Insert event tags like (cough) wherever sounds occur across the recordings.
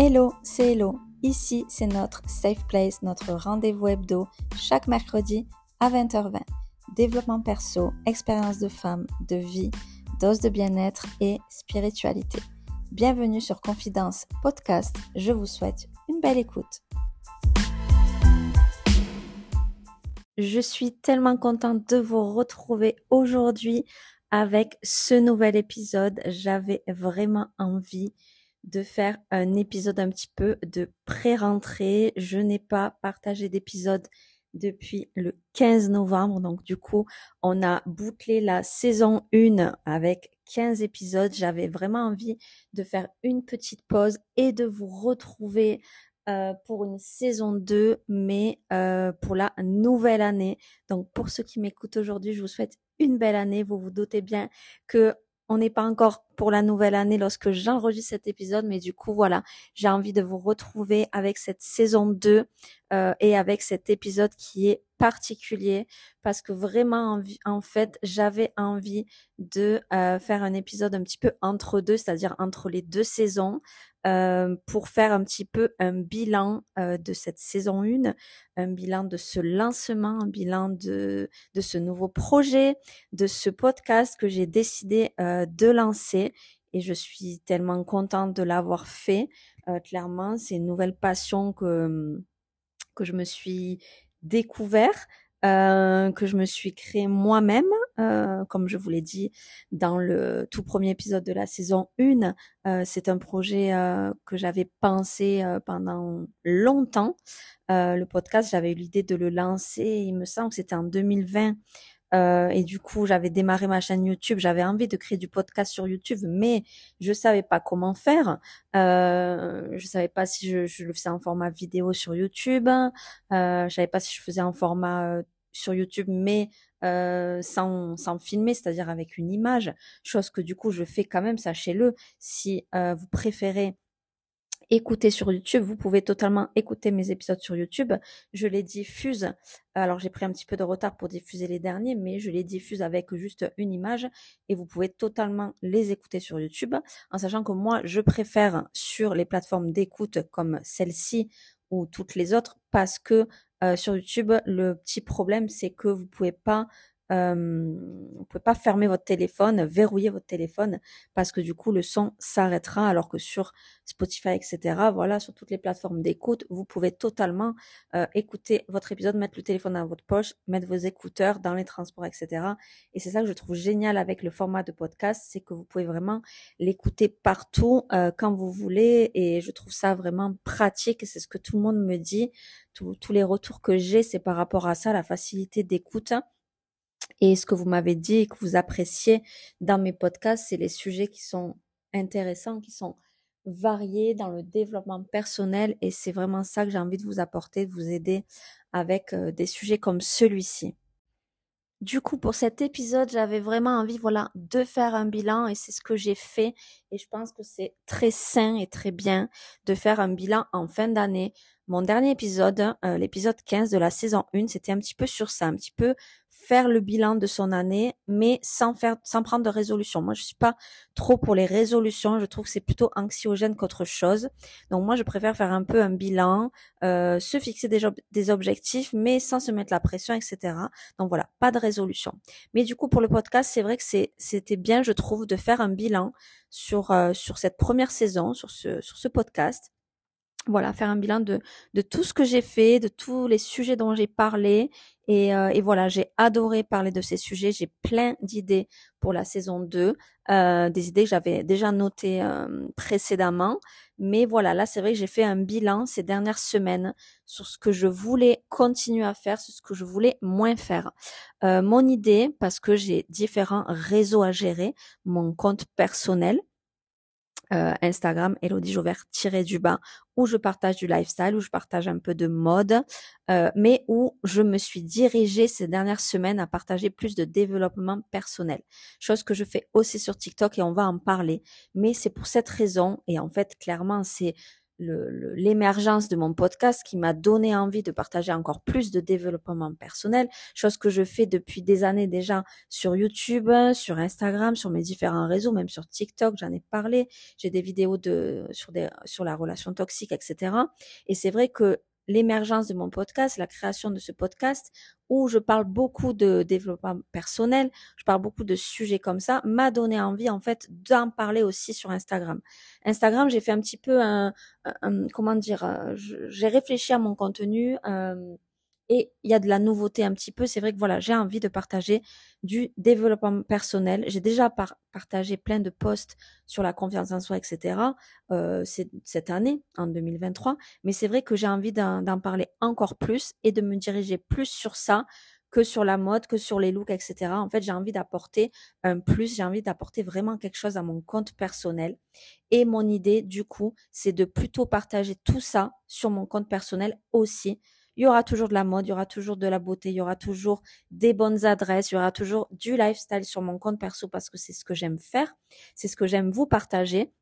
Hello, c'est Hello. Ici, c'est notre Safe Place, notre rendez-vous hebdo, chaque mercredi à 20h20. Développement perso, expérience de femme, de vie, dose de bien-être et spiritualité. Bienvenue sur Confidence Podcast. Je vous souhaite une belle écoute. Je suis tellement contente de vous retrouver aujourd'hui avec ce nouvel épisode. J'avais vraiment envie de faire un épisode un petit peu de pré-rentrée. Je n'ai pas partagé d'épisode depuis le 15 novembre. Donc du coup, on a bouclé la saison 1 avec 15 épisodes. J'avais vraiment envie de faire une petite pause et de vous retrouver euh, pour une saison 2, mais euh, pour la nouvelle année. Donc pour ceux qui m'écoutent aujourd'hui, je vous souhaite une belle année. Vous vous doutez bien que on n'est pas encore pour la nouvelle année lorsque j'enregistre cet épisode, mais du coup, voilà, j'ai envie de vous retrouver avec cette saison 2 euh, et avec cet épisode qui est particulier parce que vraiment, en, fait, j'avais envie de euh, faire un épisode un petit peu entre deux, c'est-à-dire entre les deux saisons, euh, pour faire un petit peu un bilan euh, de cette saison 1, un bilan de ce lancement, un bilan de, de ce nouveau projet, de ce podcast que j'ai décidé de lancer. Et je suis tellement contente de l'avoir fait. clairement, c'est une nouvelle passion que, que je me suis découvert euh, que je me suis créé moi-même, euh, comme je vous l'ai dit dans le tout premier épisode de la saison 1. Euh, c'est un projet que j'avais pensé pendant longtemps. le podcast, j'avais eu l'idée de le lancer, il me semble que c'était en 2020. Et du coup, j'avais démarré ma chaîne YouTube. J'avais envie de créer du podcast sur YouTube, mais je savais pas comment faire. Euh, je savais pas si je, je, le faisais en format vidéo sur YouTube. Euh, je savais pas si je faisais en format sur YouTube, mais euh, sans, sans filmer, c'est-à-dire avec une image, chose que du coup je fais quand même, sachez-le, si euh, vous préférez écouter sur YouTube, vous pouvez totalement écouter mes épisodes sur YouTube. Je les diffuse, alors j'ai pris un petit peu de retard pour diffuser les derniers, mais je les diffuse avec juste une image et vous pouvez totalement les écouter sur YouTube, en sachant que moi je préfère sur les plateformes d'écoute comme celle-ci ou toutes les autres parce que euh, sur YouTube, le petit problème, c'est que vous pouvez pas euh, vous pouvez pas fermer votre téléphone, verrouiller votre téléphone parce que du coup le son s'arrêtera alors que sur Spotify etc. Voilà sur toutes les plateformes d'écoute vous pouvez totalement euh, écouter votre épisode, mettre le téléphone dans votre poche, mettre vos écouteurs dans les transports etc. Et c'est ça que je trouve génial avec le format de podcast, c'est que vous pouvez vraiment l'écouter partout euh, quand vous voulez et je trouve ça vraiment pratique. C'est ce que tout le monde me dit, tous les retours que j'ai c'est par rapport à ça, la facilité d'écoute. Et ce que vous m'avez dit et que vous appréciez dans mes podcasts, c'est les sujets qui sont intéressants, qui sont variés dans le développement personnel. Et c'est vraiment ça que j'ai envie de vous apporter, de vous aider avec euh, des sujets comme celui-ci. Du coup, pour cet épisode, j'avais vraiment envie, voilà, de faire un bilan et c'est ce que j'ai fait. Et je pense que c'est très sain et très bien de faire un bilan en fin d'année. Mon dernier épisode, euh, l'épisode 15 de la saison 1, c'était un petit peu sur ça, un petit peu faire le bilan de son année, mais sans faire, sans prendre de résolution. Moi, je suis pas trop pour les résolutions. Je trouve que c'est plutôt anxiogène qu'autre chose. Donc moi, je préfère faire un peu un bilan, euh, se fixer des, objectifs, mais sans se mettre la pression, etc. Donc voilà, pas de résolution. Mais du coup, pour le podcast, c'est vrai que c'est, c'était bien, je trouve, de faire un bilan sur euh, sur cette première saison, sur ce sur ce podcast voilà, faire un bilan de, de tout ce que j'ai fait, de tous les sujets dont j'ai parlé. Et, euh, et voilà, j'ai adoré parler de ces sujets. J'ai plein d'idées pour la saison 2, euh, des idées que j'avais déjà notées euh, précédemment. Mais voilà, là, c'est vrai que j'ai fait un bilan ces dernières semaines sur ce que je voulais continuer à faire, sur ce que je voulais moins faire. mon idée, parce que j'ai différents réseaux à gérer, mon compte personnel, euh, Instagram Elodie Jouvert tiré du bas où je partage du lifestyle, où je partage un peu de mode, euh, mais où je me suis dirigée ces dernières semaines à partager plus de développement personnel. Chose que je fais aussi sur TikTok et on va en parler. Mais c'est pour cette raison et en fait clairement c'est l'émergence de mon podcast qui m'a donné envie de partager encore plus de développement personnel, chose que je fais depuis des années déjà sur YouTube, sur Instagram, sur mes différents réseaux, même sur TikTok, j'en ai parlé. J'ai des vidéos de sur des sur la relation toxique, etc. Et c'est vrai que l'émergence de mon podcast, la création de ce podcast, où je parle beaucoup de développement personnel, je parle beaucoup de sujets comme ça, m'a donné envie en fait d'en parler aussi sur Instagram. Instagram, j'ai fait un petit peu un, comment dire, euh, j'ai réfléchi à mon contenu. Euh, et il y a de la nouveauté un petit peu. C'est vrai que voilà, j'ai envie de partager du développement personnel. J'ai déjà partagé plein de posts sur la confiance en soi, etc. Euh, cette année, en 2023. Mais c'est vrai que j'ai envie d'en parler encore plus et de me diriger plus sur ça que sur la mode, que sur les looks, etc. En fait, j'ai envie d'apporter un plus, j'ai envie d'apporter vraiment quelque chose à mon compte personnel. Et mon idée, du coup, c'est de plutôt partager tout ça sur mon compte personnel aussi il y aura toujours de la mode, il y aura toujours de la beauté, il y aura toujours des bonnes adresses, il y aura toujours du lifestyle sur mon compte perso parce que c'est ce que j'aime faire, c'est ce que j'aime vous partager.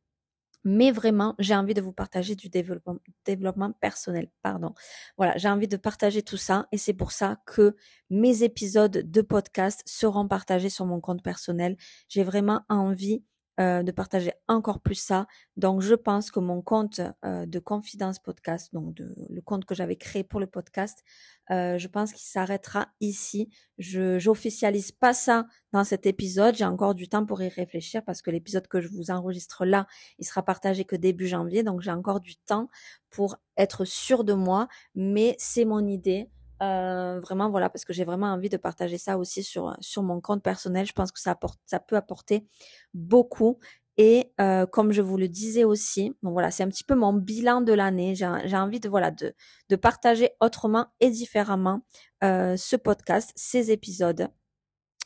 Mais vraiment, j'ai envie de vous partager du développement, personnel. Pardon. Voilà, j'ai envie de partager tout ça et c'est pour ça que mes épisodes de podcast seront partagés sur mon compte personnel. J'ai vraiment envie euh, de partager encore plus ça. Donc, je pense que mon compte euh, de confidence podcast, donc le compte que j'avais créé pour le podcast, euh, je pense qu'il s'arrêtera ici. Je j'officialise pas ça dans cet épisode. J'ai encore du temps pour y réfléchir parce que l'épisode que je vous enregistre là, il sera partagé que début janvier. Donc, j'ai encore du temps pour être sûr de moi. Mais c'est mon idée. Euh, vraiment, voilà, parce que j'ai vraiment envie de partager ça aussi sur, sur mon compte personnel. Je pense que ça, apporte, ça peut apporter beaucoup. Et euh, comme je vous le disais aussi, bon voilà, c'est un petit peu mon bilan de l'année. J'ai envie de voilà de, de partager autrement et différemment euh, ce podcast, ces épisodes.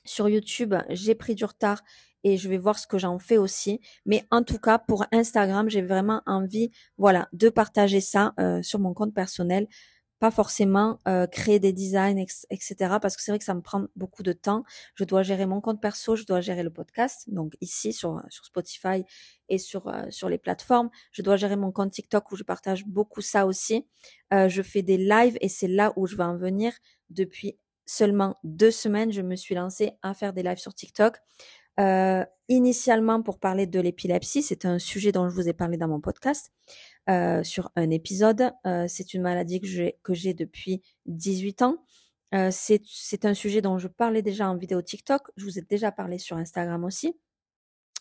Sur YouTube, j'ai pris du retard et je vais voir ce que j'en fais aussi. Mais en tout cas, pour Instagram, j'ai vraiment envie, voilà, de partager ça euh, sur mon compte personnel pas forcément euh, créer des designs, etc. Parce que c'est vrai que ça me prend beaucoup de temps. Je dois gérer mon compte perso, je dois gérer le podcast, donc ici sur, sur Spotify et sur, euh, sur les plateformes. Je dois gérer mon compte TikTok où je partage beaucoup ça aussi. Euh, je fais des lives et c'est là où je vais en venir. Depuis seulement deux semaines, je me suis lancée à faire des lives sur TikTok. Euh, initialement pour parler de l'épilepsie, c'est un sujet dont je vous ai parlé dans mon podcast. Euh, sur un épisode. Euh, c'est une maladie que j'ai, depuis 18 ans. C'est, un sujet dont je parlais déjà en vidéo TikTok. Je vous ai déjà parlé sur Instagram aussi.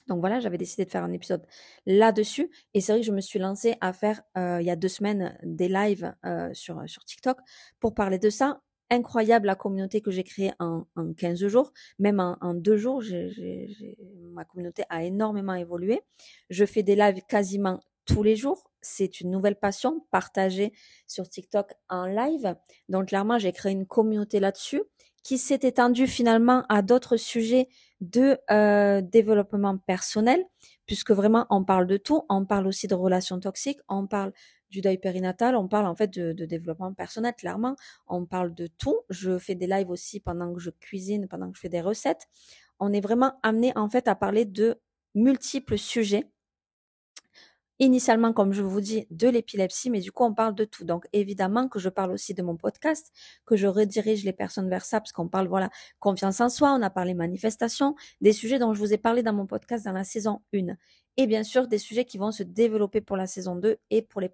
Donc voilà, j'avais décidé de faire un épisode là-dessus. Et c'est vrai que je me suis lancée à faire il y a deux semaines des lives sur TikTok pour parler de ça. Incroyable la communauté que j'ai créée en, en 15 jours. Même en, en deux jours, ma communauté a énormément évolué. Je fais des lives quasiment tous les jours c'est une nouvelle passion partagée sur TikTok en live. Donc clairement, j'ai créé une communauté là-dessus qui s'est étendue finalement à d'autres sujets de euh, développement personnel, puisque vraiment on parle de tout. On parle aussi de relations toxiques, on parle du deuil périnatal, on parle en fait de, développement personnel, clairement. On parle de tout. Je fais des lives aussi pendant que je cuisine, pendant que je fais des recettes. On est vraiment amené en fait à parler de multiples sujets initialement, comme je vous dis, de l'épilepsie, mais du coup, on parle de tout. Donc, évidemment que je parle aussi de mon podcast, que je redirige les personnes vers ça, parce qu'on parle, voilà, confiance en soi, on a parlé manifestation, des sujets dont je vous ai parlé dans mon podcast dans la saison 1. Et bien sûr, des sujets qui vont se développer pour la saison 2 et pour les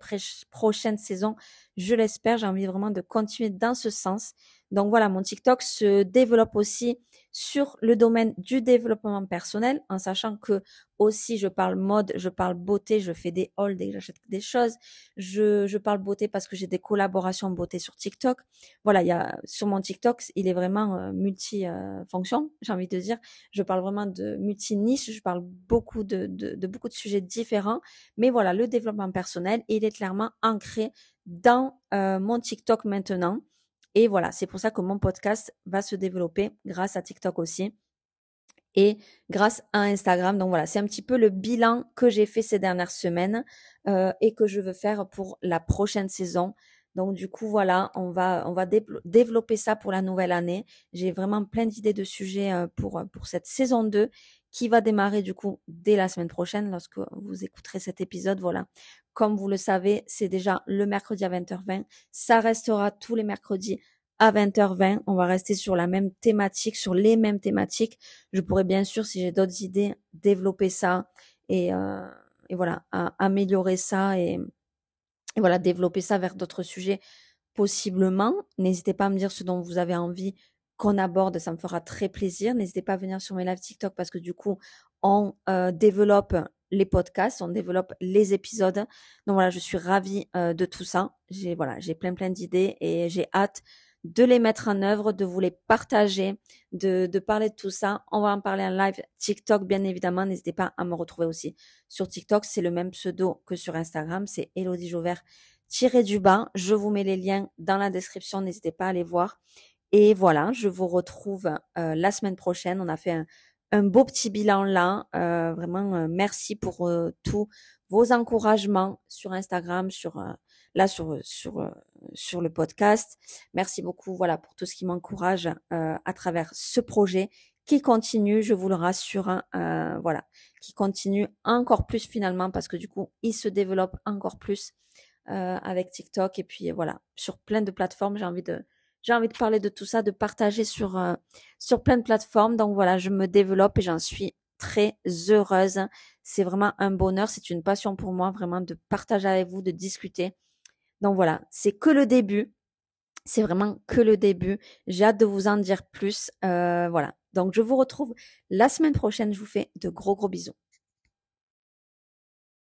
prochaines saisons. Je l'espère, j'ai envie vraiment de continuer dans ce sens. Donc voilà, mon TikTok se développe aussi sur le domaine du développement personnel, en sachant que aussi je parle mode, je parle beauté, je fais des hauls dès que j'achète des choses. Je, je parle beauté parce que j'ai des collaborations beauté sur TikTok. Voilà, il y a sur mon TikTok, il est vraiment euh, multi-fonction, (laughs) j'ai envie de dire. Je parle vraiment de multi-niche, je parle beaucoup de, de, de beaucoup de sujets différents. Mais voilà, le développement personnel, il est clairement ancré dans euh, mon TikTok maintenant. Et voilà, c'est pour ça que mon podcast va se développer grâce à TikTok aussi et grâce à Instagram. Donc voilà, c'est un petit peu le bilan que j'ai fait ces dernières semaines euh, et que je veux faire pour la prochaine saison. Donc du coup voilà, on va on va développer ça pour la nouvelle année. J'ai vraiment plein d'idées de sujets euh, pour pour cette saison 2 qui va démarrer du coup dès la semaine prochaine lorsque vous écouterez cet épisode. Voilà, comme vous le savez, c'est déjà le mercredi à 20h20. Ça restera tous les mercredis à 20h20. On va rester sur la même thématique, sur les mêmes thématiques. Je pourrais bien sûr, si j'ai d'autres idées, développer ça et, euh, voilà, améliorer ça et, et voilà, développer ça vers d'autres sujets possiblement. N'hésitez pas à me dire ce dont vous avez envie qu'on aborde, ça me fera très plaisir. N'hésitez pas à venir sur mes lives TikTok parce que du coup, on euh, développe les podcasts, on développe les épisodes. Donc voilà, je suis ravie euh, de tout ça. J'ai voilà, j'ai plein plein d'idées et j'ai hâte de les mettre en œuvre, de vous les partager, de, de parler de tout ça. On va en parler en live TikTok, bien évidemment. N'hésitez pas à me retrouver aussi sur TikTok. C'est le même pseudo que sur Instagram. C'est Elodie Jauvert tiré du bas. Je vous mets les liens dans la description. N'hésitez pas à les voir. Et voilà, je vous retrouve euh, la semaine prochaine. On a fait un, un beau petit bilan là. Euh, vraiment, euh, merci pour euh, tous vos encouragements sur Instagram, sur là sur sur sur le podcast. Merci beaucoup, voilà, pour tout ce qui m'encourage à travers ce projet qui continue, je vous le rassure, hein, voilà, qui continue encore plus finalement parce que du coup, il se développe encore plus avec TikTok et puis voilà, sur plein de plateformes. J'ai envie de j'ai envie de parler de tout ça, de partager sur euh, sur plein de plateformes. Donc voilà, je me développe et j'en suis très heureuse. C'est vraiment un bonheur, c'est une passion pour moi vraiment de partager avec vous, de discuter. Donc voilà, c'est que le début. C'est vraiment que le début. J'ai hâte de vous en dire plus. Euh, voilà. Donc je vous retrouve la semaine prochaine. Je vous fais de gros gros bisous.